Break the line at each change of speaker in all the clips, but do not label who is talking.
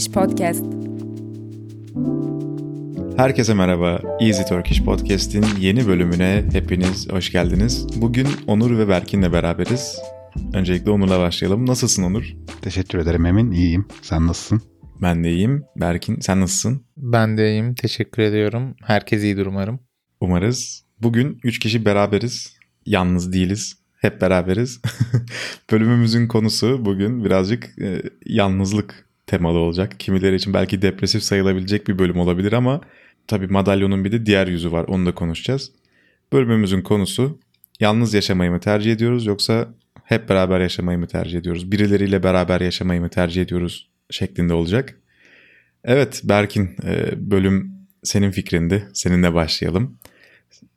Turkish Podcast.
Herkese merhaba. Easy Turkish Podcast'in yeni bölümüne hepiniz hoş geldiniz. Bugün Onur ve Berkin'le beraberiz. Öncelikle Onur'la başlayalım. Nasılsın Onur?
Teşekkür ederim Emin. İyiyim. Sen nasılsın?
Ben de iyiyim. Berkin sen nasılsın?
Ben de iyiyim. Teşekkür ediyorum. Herkes iyidir umarım.
Umarız. Bugün 3 kişi beraberiz. Yalnız değiliz. Hep beraberiz. Bölümümüzün konusu bugün birazcık e, yalnızlık temalı olacak. Kimileri için belki depresif sayılabilecek bir bölüm olabilir ama tabii madalyonun bir de diğer yüzü var. Onu da konuşacağız. Bölümümüzün konusu yalnız yaşamayı mı tercih ediyoruz yoksa hep beraber yaşamayı mı tercih ediyoruz? Birileriyle beraber yaşamayı mı tercih ediyoruz şeklinde olacak. Evet Berkin e, bölüm senin fikrindi. Seninle başlayalım.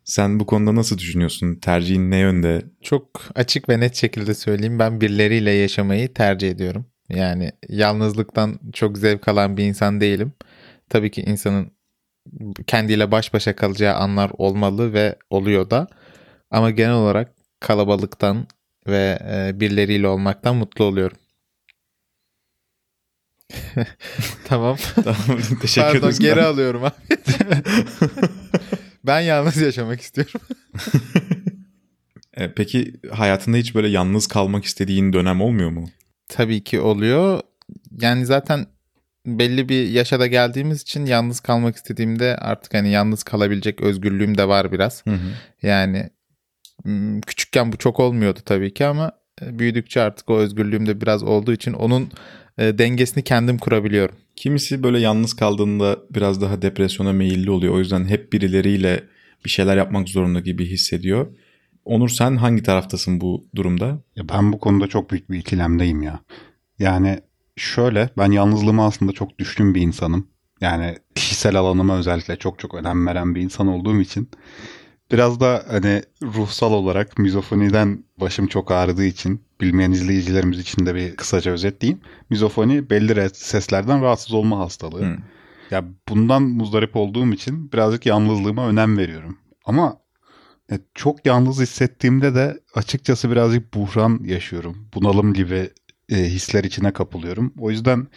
Sen bu konuda nasıl düşünüyorsun? Tercihin ne yönde?
Çok açık ve net şekilde söyleyeyim. Ben birileriyle yaşamayı tercih ediyorum. Yani yalnızlıktan çok zevk alan bir insan değilim. Tabii ki insanın kendiyle baş başa kalacağı anlar olmalı ve oluyor da. Ama genel olarak kalabalıktan ve e, birileriyle olmaktan mutlu oluyorum. tamam.
Tamam, teşekkür
Pardon
ederiz.
geri
Ben-
alıyorum abi. ben yalnız yaşamak istiyorum.
E, Peki hayatında hiç böyle yalnız kalmak istediğin dönem olmuyor mu?
Tabii ki oluyor. Yani zaten belli bir yaşa da geldiğimiz için yalnız kalmak istediğimde artık hani yalnız kalabilecek özgürlüğüm de var biraz. Yani mm, küçükken bu çok olmuyordu tabii ki ama e, büyüdükçe artık o özgürlüğüm de biraz olduğu için onun e, dengesini kendim kurabiliyorum.
Kimisi böyle yalnız kaldığında biraz daha depresyona meyilli oluyor. O yüzden hep birileriyle bir şeyler yapmak zorunda gibi hissediyor. Onur sen hangi taraftasın bu durumda?
Ya ben bu konuda çok büyük bir ikilemdeyim ya. Yani şöyle ben yalnızlığıma aslında çok düşkün bir insanım. Yani kişisel alanıma özellikle çok çok önem veren bir insan olduğum için biraz da hani ruhsal olarak mizofoniden başım çok ağrıdığı için bilmeyen izleyicilerimiz için de bir kısaca özetleyeyim. Mizofoni belli seslerden rahatsız olma hastalığı.
Hı.
Ya bundan muzdarip olduğum için birazcık yalnızlığıma önem veriyorum. Ama çok yalnız hissettiğimde de açıkçası birazcık buhran yaşıyorum. Bunalım gibi e, hisler içine kapılıyorum. O yüzden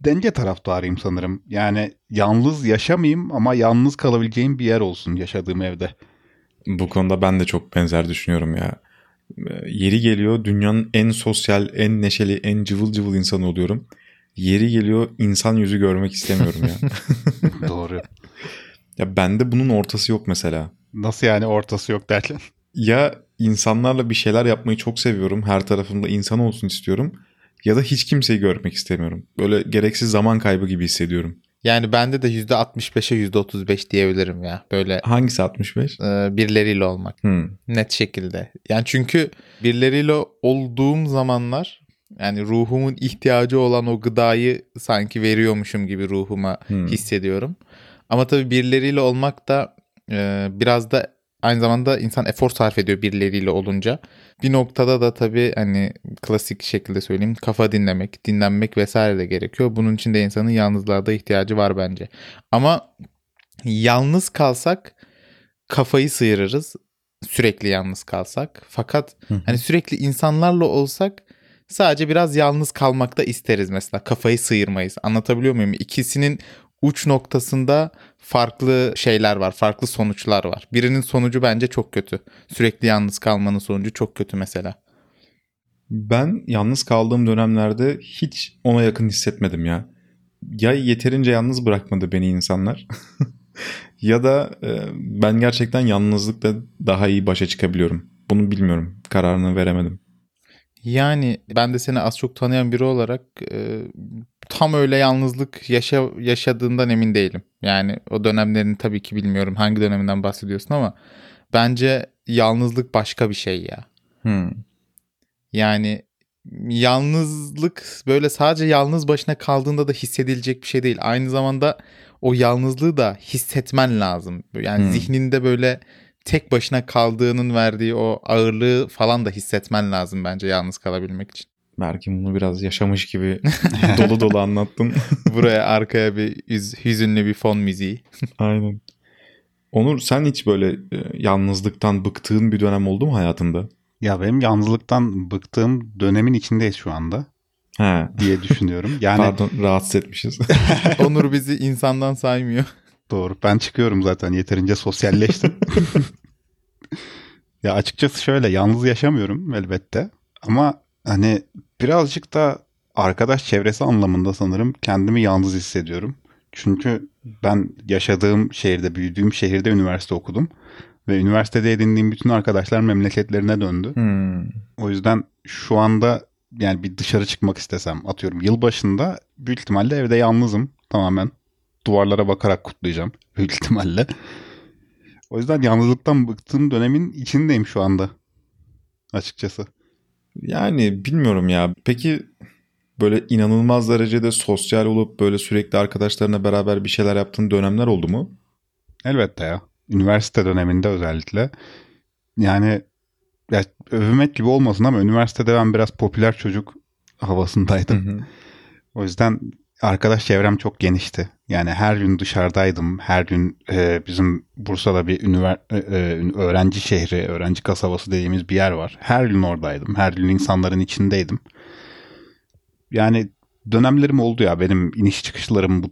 denge taraftarıyım sanırım. Yani yalnız yaşamayayım ama yalnız kalabileceğim bir yer olsun yaşadığım evde.
Bu konuda ben de çok benzer düşünüyorum ya. E, Yeri geliyor dünyanın en sosyal, en neşeli, en cıvıl cıvıl insanı oluyorum. Yeri geliyor insan yüzü görmek istemiyorum ya.
Doğru.
Ya bende bunun ortası yok mesela.
Nasıl yani ortası yok derken?
ya insanlarla bir şeyler yapmayı çok seviyorum. Her tarafımda insan olsun istiyorum. Ya da hiç kimseyi görmek istemiyorum. Böyle gereksiz zaman kaybı gibi hissediyorum.
Yani bende de %65'e %35 diyebilirim ya. Böyle
Hangisi 65?
e, birileriyle olmak.
Hmm.
Net şekilde. Yani çünkü birileriyle olduğum zamanlar yani ruhumun ihtiyacı olan o gıdayı sanki veriyormuşum gibi ruhuma
Hmm.
hissediyorum. Ama tabii birileriyle olmak da e, biraz da aynı zamanda insan efor sarf ediyor birileriyle olunca. Bir noktada da tabii hani klasik şekilde söyleyeyim kafa dinlemek, dinlenmek vesaire de gerekiyor. Bunun için de insanın yalnızlığa da ihtiyacı var bence. Ama yalnız kalsak kafayı sıyırırız sürekli yalnız kalsak. Fakat hani sürekli insanlarla olsak sadece biraz yalnız kalmakta isteriz mesela. Kafayı sıyırmayız. Anlatabiliyor muyum? İkisinin uç noktasında farklı şeyler var, farklı sonuçlar var. Birinin sonucu bence çok kötü. Sürekli yalnız kalmanın sonucu çok kötü mesela.
Ben yalnız kaldığım dönemlerde hiç ona yakın hissetmedim ya. Ya yeterince yalnız bırakmadı beni insanlar. ya da e, ben gerçekten yalnızlıkla daha iyi başa çıkabiliyorum. Bunu bilmiyorum. Kararını veremedim.
Yani ben de seni az çok tanıyan biri olarak e, tam öyle yalnızlık yaşa, yaşadığından emin değilim. Yani o dönemlerini tabii ki bilmiyorum hangi döneminden bahsediyorsun ama bence yalnızlık başka bir şey ya.
Hmm.
Yani yalnızlık böyle sadece yalnız başına kaldığında da hissedilecek bir şey değil. Aynı zamanda o yalnızlığı da hissetmen lazım. Yani
Hmm.
zihninde böyle tek başına kaldığının verdiği o ağırlığı falan da hissetmen lazım bence yalnız kalabilmek için.
Belki bunu biraz yaşamış gibi dolu dolu anlattın.
Buraya arkaya bir üz- hüzünlü bir fon müziği.
Aynen. Onur sen hiç böyle e, yalnızlıktan bıktığın bir dönem oldu mu hayatında?
Ya benim yalnızlıktan bıktığım dönemin içindeyiz şu anda.
Ha.
diye düşünüyorum. Yani
Pardon rahatsız etmişiz.
Onur bizi insandan saymıyor.
Doğru. Ben çıkıyorum zaten. Yeterince sosyalleştim. ya açıkçası şöyle yalnız yaşamıyorum elbette. Ama hani birazcık da arkadaş çevresi anlamında sanırım kendimi yalnız hissediyorum. Çünkü ben yaşadığım şehirde, büyüdüğüm şehirde üniversite okudum. Ve üniversitede edindiğim bütün arkadaşlar memleketlerine döndü.
Hmm.
O yüzden şu anda yani bir dışarı çıkmak istesem atıyorum yılbaşında büyük ihtimalle evde yalnızım tamamen. Duvarlara bakarak kutlayacağım büyük ihtimalle. O yüzden yalnızlıktan bıktığım dönemin içindeyim şu anda. Açıkçası.
Yani bilmiyorum ya. Peki böyle inanılmaz derecede sosyal olup böyle sürekli arkadaşlarına beraber bir şeyler yaptığın dönemler oldu mu?
Elbette ya. Üniversite döneminde özellikle. Yani ya, övmek gibi olmasın ama üniversitede ben biraz popüler çocuk havasındaydım.
Hı hı.
O yüzden arkadaş çevrem çok genişti. Yani her gün dışarıdaydım. Her gün e, bizim Bursa'da bir üniver e, e, öğrenci şehri, öğrenci kasabası dediğimiz bir yer var. Her gün oradaydım. Her gün insanların içindeydim. Yani dönemlerim oldu ya. Benim iniş çıkışlarım bu,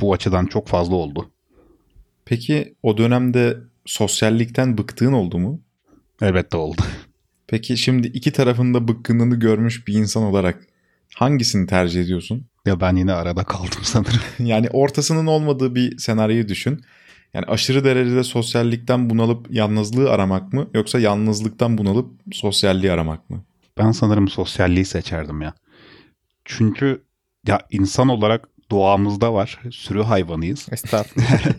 bu açıdan çok fazla oldu.
Peki o dönemde sosyallikten bıktığın oldu mu?
Elbette oldu.
Peki şimdi iki tarafında bıkkınlığını görmüş bir insan olarak hangisini tercih ediyorsun?
Ya ben yine arada kaldım sanırım.
yani ortasının olmadığı bir senaryoyu düşün. Yani aşırı derecede sosyallikten bunalıp yalnızlığı aramak mı yoksa yalnızlıktan bunalıp sosyalliği aramak mı?
Ben sanırım sosyalliği seçerdim ya. Çünkü ya insan olarak doğamızda var. Sürü hayvanıyız.
Estağfurullah.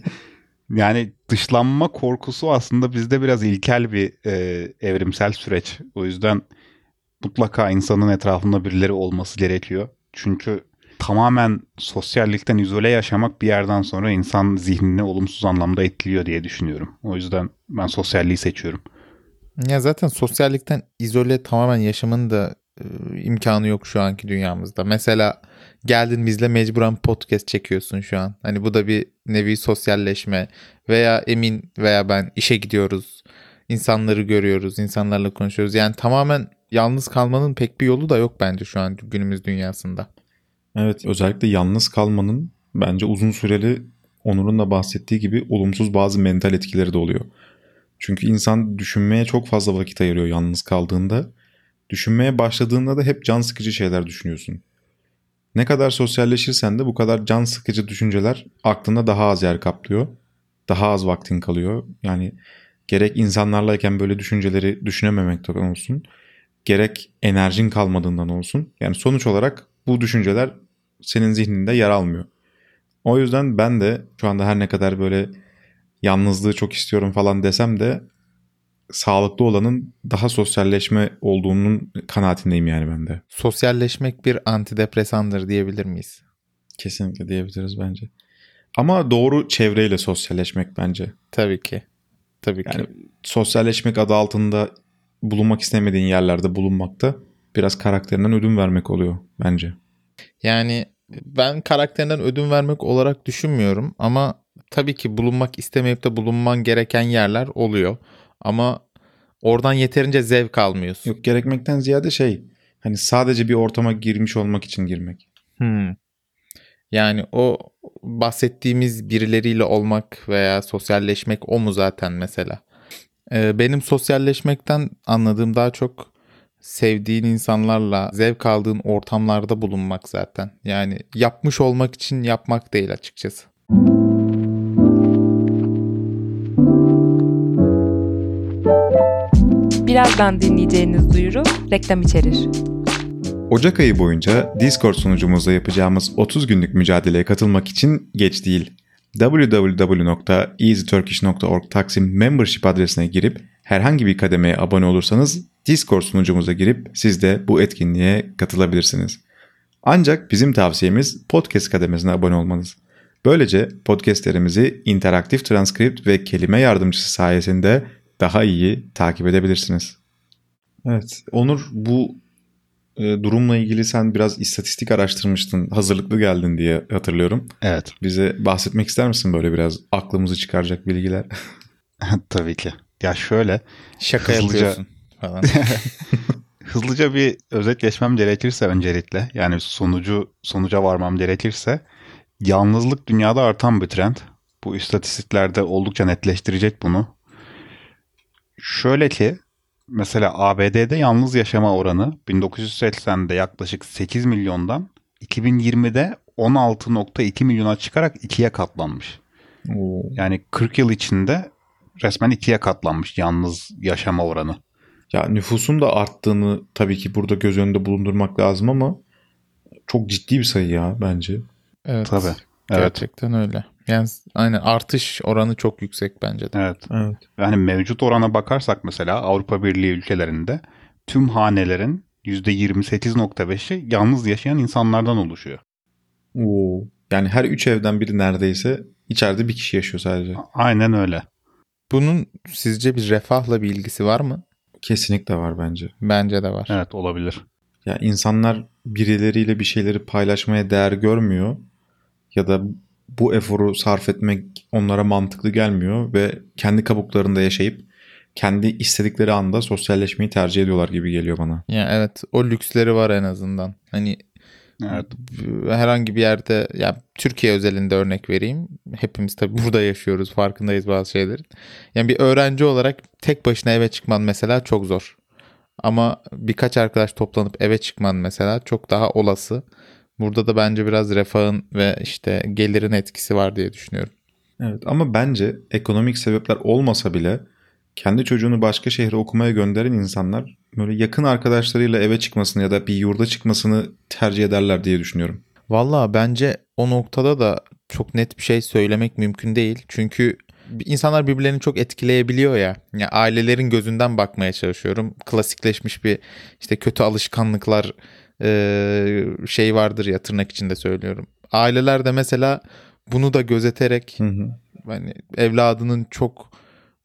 Yani dışlanma korkusu aslında bizde biraz ilkel bir e, evrimsel süreç. O yüzden mutlaka insanın etrafında birileri olması gerekiyor. Çünkü tamamen sosyallikten izole yaşamak bir yerden sonra insan zihnini olumsuz anlamda etkiliyor diye düşünüyorum. O yüzden ben sosyalliği seçiyorum.
ya zaten sosyallikten izole tamamen yaşamın da e, imkanı yok şu anki dünyamızda. Mesela geldin bizle mecburen podcast çekiyorsun şu an. Hani bu da bir nevi sosyalleşme veya Emin veya ben işe gidiyoruz. İnsanları görüyoruz, insanlarla konuşuyoruz. Yani tamamen yalnız kalmanın pek bir yolu da yok bence şu an günümüz dünyasında.
Evet özellikle yalnız kalmanın bence uzun süreli Onur'un da bahsettiği gibi olumsuz bazı mental etkileri de oluyor. Çünkü insan düşünmeye çok fazla vakit ayırıyor yalnız kaldığında. Düşünmeye başladığında da hep can sıkıcı şeyler düşünüyorsun. Ne kadar sosyalleşirsen de bu kadar can sıkıcı düşünceler aklında daha az yer kaplıyor. Daha az vaktin kalıyor. Yani gerek insanlarlayken böyle düşünceleri düşünememekten olsun. Gerek enerjin kalmadığından olsun. Yani sonuç olarak bu düşünceler senin zihninde yer almıyor. O yüzden ben de şu anda her ne kadar böyle yalnızlığı çok istiyorum falan desem de sağlıklı olanın daha sosyalleşme olduğunun kanaatindeyim yani ben de.
Sosyalleşmek bir antidepresandır diyebilir miyiz?
Kesinlikle diyebiliriz bence. Ama doğru çevreyle sosyalleşmek bence.
Tabii ki. Tabii ki.
Yani sosyalleşmek adı altında bulunmak istemediğin yerlerde bulunmakta biraz karakterinden ödün vermek oluyor bence.
Yani ben karakterinden ödün vermek olarak düşünmüyorum ama tabii ki bulunmak istemeyip de bulunman gereken yerler oluyor. Ama oradan yeterince zevk almıyorsun.
Yok gerekmekten ziyade şey hani sadece bir ortama girmiş olmak için girmek.
Hmm. Yani o bahsettiğimiz birileriyle olmak veya sosyalleşmek o mu zaten mesela? Ee, benim sosyalleşmekten anladığım daha çok sevdiğin insanlarla zevk aldığın ortamlarda bulunmak zaten. Yani yapmış olmak için yapmak değil açıkçası.
Birazdan dinleyeceğiniz duyuru reklam içerir.
Ocak ayı boyunca Discord sunucumuzda yapacağımız 30 günlük mücadeleye katılmak için geç değil. www.easyturkish.org Taksim Membership adresine girip herhangi bir kademeye abone olursanız Discord sunucumuza girip siz de bu etkinliğe katılabilirsiniz. Ancak bizim tavsiyemiz podcast kademesine abone olmanız. Böylece podcastlerimizi interaktif transkript ve kelime yardımcısı sayesinde daha iyi takip edebilirsiniz. Evet, Onur bu e, durumla ilgili sen biraz istatistik araştırmıştın, hazırlıklı geldin diye hatırlıyorum.
Evet.
Bize bahsetmek ister misin böyle biraz aklımızı çıkaracak bilgiler?
Tabii ki. Ya şöyle
Şaka
Hızlıca-
yapıyorsun falan.
Hızlıca bir özet geçmem gerekirse öncelikle yani sonucu sonuca varmam gerekirse yalnızlık dünyada artan bir trend. Bu istatistiklerde oldukça netleştirecek bunu. Şöyle ki mesela ABD'de yalnız yaşama oranı 1980'de yaklaşık 8 milyondan 2020'de 16.2 milyona çıkarak ikiye katlanmış.
Oo.
Yani 40 yıl içinde resmen ikiye katlanmış yalnız yaşama oranı.
Ya nüfusun da arttığını tabii ki burada göz önünde bulundurmak lazım ama çok ciddi bir sayı ya bence.
Evet.
Tabii. Evet.
Gerçekten öyle. Yani aynen artış oranı çok yüksek bence de.
Evet.
Evet.
Yani mevcut orana bakarsak mesela Avrupa Birliği ülkelerinde tüm hanelerin %28.5'i yalnız yaşayan insanlardan oluşuyor.
Oo. Yani her üç evden biri neredeyse içeride bir kişi yaşıyor sadece.
Aynen öyle.
Bunun sizce bir refahla bir ilgisi var mı?
Kesinlikle var bence.
Bence de var.
Evet olabilir.
Ya insanlar birileriyle bir şeyleri paylaşmaya değer görmüyor ya da bu eforu sarf etmek onlara mantıklı gelmiyor ve kendi kabuklarında yaşayıp kendi istedikleri anda sosyalleşmeyi tercih ediyorlar gibi geliyor bana.
Ya evet o lüksleri var en azından. Hani
Evet.
herhangi bir yerde ya Türkiye özelinde örnek vereyim. Hepimiz tabii burada yaşıyoruz. Farkındayız bazı şeylerin. Yani bir öğrenci olarak tek başına eve çıkman mesela çok zor. Ama birkaç arkadaş toplanıp eve çıkman mesela çok daha olası. Burada da bence biraz refahın ve işte gelirin etkisi var diye düşünüyorum.
Evet ama bence ekonomik sebepler olmasa bile kendi çocuğunu başka şehre okumaya gönderen insanlar böyle yakın arkadaşlarıyla eve çıkmasını ya da bir yurda çıkmasını tercih ederler diye düşünüyorum.
Valla bence o noktada da çok net bir şey söylemek mümkün değil. Çünkü insanlar birbirlerini çok etkileyebiliyor ya. ya ailelerin gözünden bakmaya çalışıyorum. Klasikleşmiş bir işte kötü alışkanlıklar şey vardır ya tırnak içinde söylüyorum. Aileler de mesela bunu da gözeterek
Hı hı.
hani evladının çok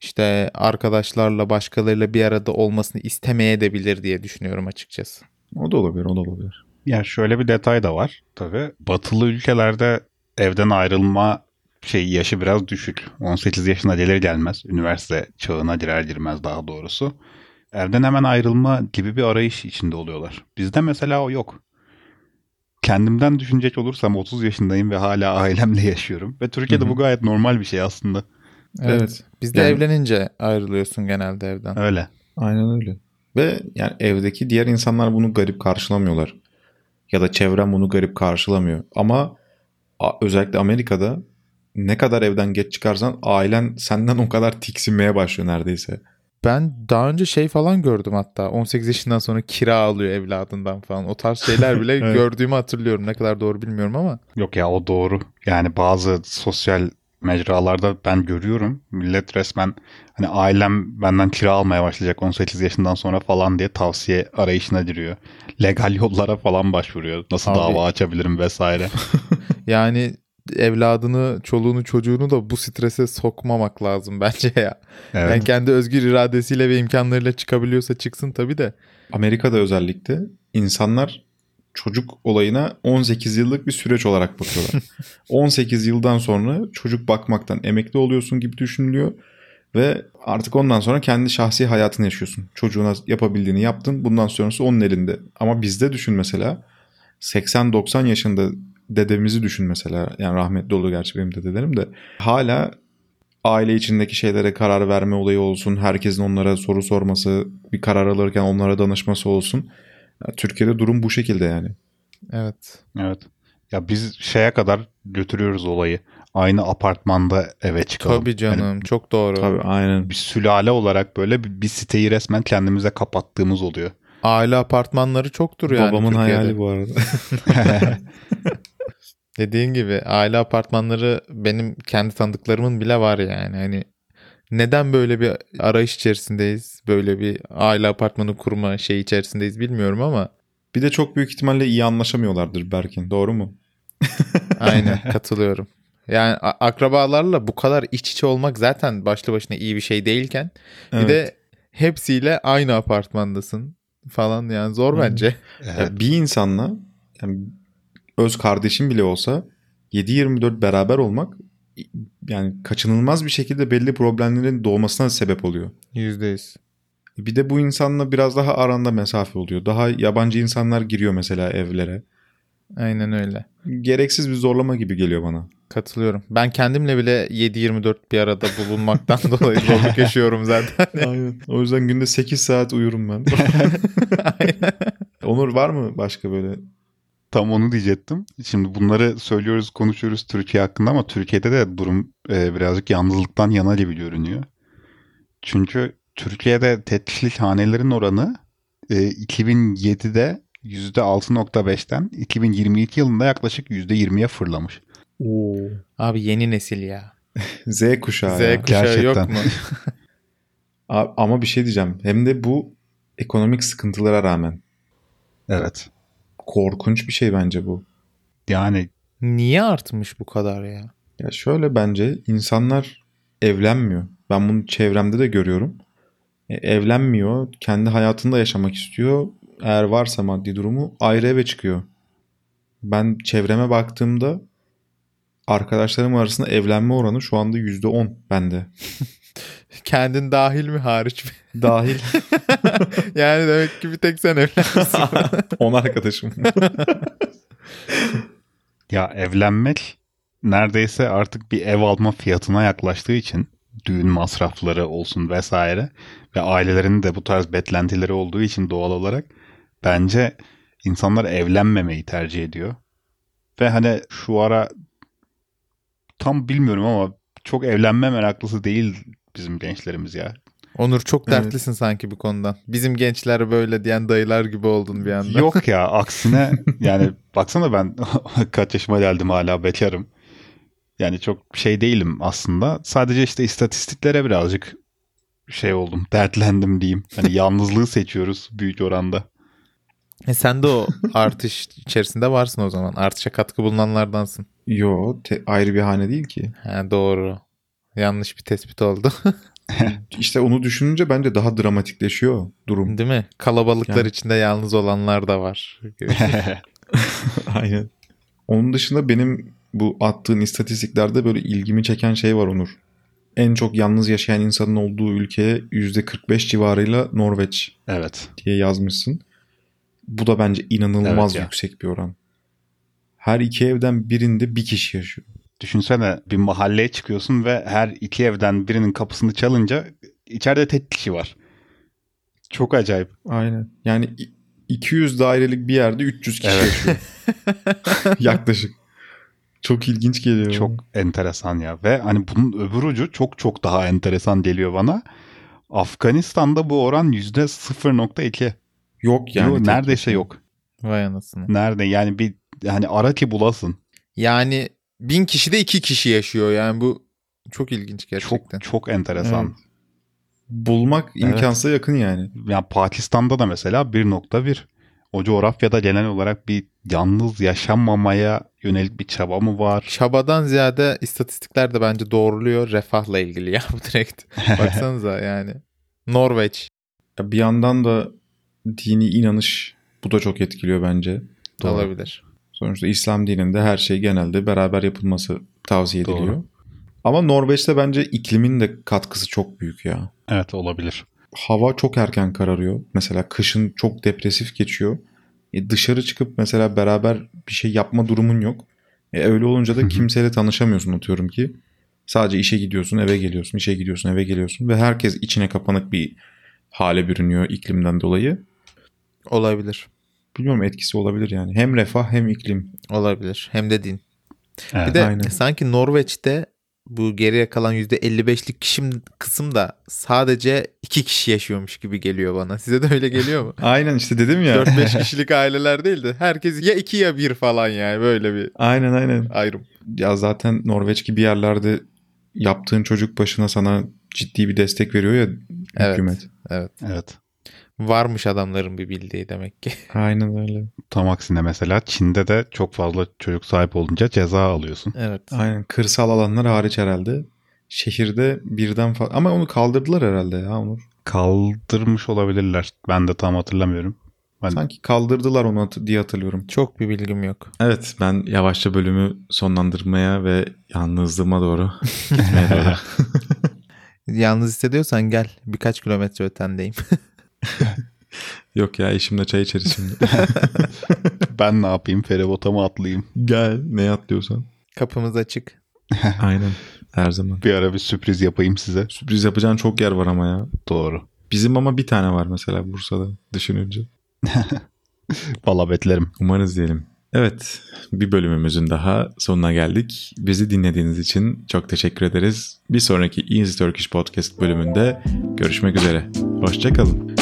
işte arkadaşlarla başkalarıyla bir arada olmasını istemeye de bilir diye düşünüyorum açıkçası.
O da olabilir, o da olabilir.
Ya şöyle bir detay da var tabii. Batılı ülkelerde evden ayrılma şey yaşı biraz düşük. 18 yaşına gelir gelmez. Üniversite çağına girer girmez daha doğrusu. Evden hemen ayrılma gibi bir arayış içinde oluyorlar. Bizde mesela o yok. Kendimden düşünecek olursam 30 yaşındayım ve hala ailemle yaşıyorum. Ve Türkiye'de
Hı hı.
bu gayet normal bir şey aslında.
Evet.
Evet.
Bizde
Yani-
evlenince ayrılıyorsun genelde evden.
Öyle.
Aynen öyle. Ve yani evdeki diğer insanlar bunu garip karşılamıyorlar. Ya da çevrem bunu garip karşılamıyor. Ama özellikle Amerika'da ne kadar evden geç çıkarsan ailen senden o kadar tiksinmeye başlıyor neredeyse.
Ben daha önce şey falan gördüm hatta 18 yaşından sonra kira alıyor evladından falan. O tarz şeyler bile
Evet.
gördüğümü hatırlıyorum. Ne kadar doğru bilmiyorum ama.
Yok ya o doğru. Yani bazı sosyal mecralarda ben görüyorum. Millet resmen hani ailem benden kira almaya başlayacak 18 yaşından sonra falan diye tavsiye arayışına giriyor. Legal yollara falan başvuruyor. Nasıl
Abi-
dava açabilirim vesaire.
Yani evladını, çoluğunu, çocuğunu da bu strese sokmamak lazım bence ya.
Evet.
Yani kendi özgür iradesiyle ve imkanlarıyla çıkabiliyorsa çıksın tabii de.
Amerika'da özellikle insanlar çocuk olayına 18 yıllık bir süreç olarak bakıyorlar. 18 yıldan sonra çocuk bakmaktan emekli oluyorsun gibi düşünülüyor ve artık ondan sonra kendi şahsi hayatını yaşıyorsun. Çocuğuna yapabildiğini yaptın. Bundan sonrası onun elinde. Ama bizde düşün mesela 80-90 yaşında dedemizi düşün mesela. Yani rahmetli oldu gerçi benim dedelerim de. Hala aile içindeki şeylere karar verme olayı olsun. Herkesin onlara soru sorması, bir karar alırken onlara danışması olsun. Ya, Türkiye'de durum bu şekilde yani.
Evet.
Evet. Ya biz şeye kadar götürüyoruz olayı. Aynı apartmanda eve çıkalım.
Tabii canım
Yani
çok doğru.
Tabii aynen.
bir sülale olarak böyle bir, bir siteyi resmen kendimize kapattığımız oluyor.
Aile apartmanları çoktur yani
Babamın
Türkiye'de.
hayali bu arada.
Dediğin gibi aile apartmanları benim kendi tanıdıklarımın bile var yani. Hani neden böyle bir arayış içerisindeyiz? Böyle bir aile apartmanı kurma şey içerisindeyiz bilmiyorum ama
bir de çok büyük ihtimalle iyi anlaşamıyorlardır Berkin. Doğru mu?
aynen katılıyorum. Yani akrabalarla bu kadar iç içe olmak zaten başlı başına iyi bir şey değilken
Evet.
bir de hepsiyle aynı apartmandasın falan yani zor bence.
Ya bir insanla yani öz kardeşin bile olsa 7-24 beraber olmak yani kaçınılmaz bir şekilde belli problemlerin doğmasına sebep oluyor.
Yüzde yüz.
Bir de bu insanla biraz daha aranda mesafe oluyor. Daha yabancı insanlar giriyor mesela evlere.
Aynen öyle.
Gereksiz bir zorlama gibi geliyor bana.
Katılıyorum. Ben kendimle bile 7-24 bir arada bulunmaktan dolayı zorluk yaşıyorum zaten.
Aynen. O yüzden günde 8 saat uyurum ben.
Aynen.
Onur var mı başka böyle?
Tam onu diyecektim. Şimdi bunları söylüyoruz, konuşuyoruz Türkiye hakkında ama Türkiye'de de durum e, birazcık yalnızlıktan yana gibi görünüyor. Çünkü Türkiye'de tetrislik hanelerin oranı e, 2007'de %6.5'ten 2022 yılında yaklaşık %20'ye fırlamış.
Oo.
Abi yeni nesil ya.
Z kuşağı.
Z
ya.
kuşağı yok
gerçekten.
mu?
A- Ama bir şey diyeceğim. Hem de bu ekonomik sıkıntılara rağmen.
Evet.
Korkunç bir şey bence bu.
Yani
Niye artmış bu kadar ya?
Ya şöyle bence insanlar evlenmiyor. Ben bunu çevremde de görüyorum. E, evlenmiyor. Kendi hayatında yaşamak istiyor. Eğer varsa maddi durumu ayrı eve çıkıyor. Ben çevreme baktığımda arkadaşlarım arasında evlenme oranı şu anda %10 bende.
Kendin dahil mi hariç mi?
Dahil
yani demek ki bir tek sen evlenmişsin.
10 arkadaşım.
ya evlenmek neredeyse artık bir ev alma fiyatına yaklaştığı için düğün masrafları olsun vesaire ve ailelerin de bu tarz beklentileri olduğu için doğal olarak bence insanlar evlenmemeyi tercih ediyor. Ve hani şu ara tam bilmiyorum ama çok evlenme meraklısı değil bizim gençlerimiz ya.
Onur çok
Evet.
dertlisin sanki bu konudan. Bizim gençler böyle diyen dayılar gibi oldun bir anda.
Yok ya aksine yani baksana ben kaç yaşıma geldim hala bekarım. Yani çok şey değilim aslında. Sadece işte istatistiklere birazcık şey oldum. Dertlendim diyeyim. Hani yalnızlığı seçiyoruz büyük oranda.
E sen de o artış içerisinde varsın o zaman. Artışa katkı bulunanlardansın.
Yo te- ayrı bir hane değil ki.
Ha, doğru. Yanlış bir tespit oldu.
İşte onu düşününce bence daha dramatikleşiyor durum.
Değil mi? Kalabalıklar
Yani-
içinde yalnız olanlar da var.
Aynen. Onun dışında benim bu attığın istatistiklerde böyle ilgimi çeken şey var Onur. En çok yalnız yaşayan insanın olduğu ülkeye %45 civarıyla Norveç
evet.
diye yazmışsın. Bu da bence inanılmaz
Evet ya.
yüksek bir oran. Her iki evden birinde bir kişi yaşıyor.
Düşünsene bir mahalleye çıkıyorsun ve her iki evden birinin kapısını çalınca içeride tek kişi var. Çok acayip.
Aynen. Yani i- 200 dairelik bir yerde 300 kişi
Evet.
yaşıyor. Yaklaşık. Çok ilginç geliyor. bana.
Çok enteresan ya. Ve hani bunun öbür ucu çok çok daha enteresan geliyor bana. Afganistan'da bu oran %0.2.
yok yani.
Yo, neredeyse yok.
Vay anasını.
Nerede? Yani bir hani ara ki bulasın.
Yani bin kişide iki kişi yaşıyor. Yani bu çok ilginç
Çok
gerçekten.
çok enteresan.
Evet. Bulmak
Evet.
imkansıza yakın yani.
Yani Pakistan'da da mesela 1.1. O coğrafyada genel olarak bir yalnız yaşanmamaya yönelik bir çaba mı var?
Çabadan ziyade istatistikler de bence doğruluyor refahla ilgili ya bu direkt. Baksanıza yani. Norveç.
Bir yandan da dini inanış bu da çok etkiliyor bence. Doğru.
Olabilir.
Sonuçta İslam dininde her şey genelde beraber yapılması tavsiye
Doğru.
ediliyor. Ama Norveç'te bence iklimin de katkısı çok büyük ya.
Evet olabilir.
Hava çok erken kararıyor. Mesela kışın çok depresif geçiyor. E dışarı çıkıp mesela beraber bir şey yapma durumun yok. E öyle olunca da kimseyle tanışamıyorsun atıyorum ki. Sadece işe gidiyorsun, eve geliyorsun, işe gidiyorsun, eve geliyorsun ve herkes içine kapanık bir hale bürünüyor iklimden dolayı.
Olabilir.
Bilmiyorum etkisi olabilir yani. Hem refah hem iklim.
Olabilir. Hem de din.
Evet.
Bir de
aynen.
sanki Norveç'te bu geriye kalan %55'lik kişim, kısım da sadece iki kişi yaşıyormuş gibi geliyor bana. Size de öyle geliyor mu?
Aynen işte dedim ya.
4-5 kişilik aileler değil de herkes ya 2 ya 1 falan yani böyle bir
aynen aynen.
ayrım.
Ya zaten Norveç gibi yerlerde yaptığın çocuk başına sana ciddi bir destek veriyor ya
Evet.
hükümet.
Evet.
Evet.
Varmış adamların bir bildiği demek ki.
Aynen öyle.
Tam aksine mesela Çin'de de çok fazla çocuk sahip olunca ceza alıyorsun.
Evet.
Aynen kırsal alanlar hariç herhalde. Şehirde birden fazla ama onu kaldırdılar herhalde ya Onur.
Kaldırmış olabilirler. Ben de tam hatırlamıyorum. Ben
Sanki kaldırdılar onu hat- diye hatırlıyorum.
Çok bir bilgim yok.
Evet ben yavaşça bölümü sonlandırmaya ve yalnızlığıma doğru gitmeye doğru.
Yalnız hissediyorsan gel. Birkaç kilometre ötendeyim.
Yok ya eşimle çay içeriz şimdi.
Ben ne yapayım? Feribota mı atlayayım?
Gel ne atlıyorsan.
Kapımız açık.
Aynen her zaman.
Bir ara bir sürpriz yapayım size.
Sürpriz yapacağın çok yer var ama ya.
Doğru.
Bizim ama bir tane var mesela Bursa'da düşününce.
Valla beklerim.
Umarız diyelim. Evet bir bölümümüzün daha sonuna geldik. Bizi dinlediğiniz için çok teşekkür ederiz. Bir sonraki Easy Turkish Podcast bölümünde görüşmek üzere. Hoşçakalın.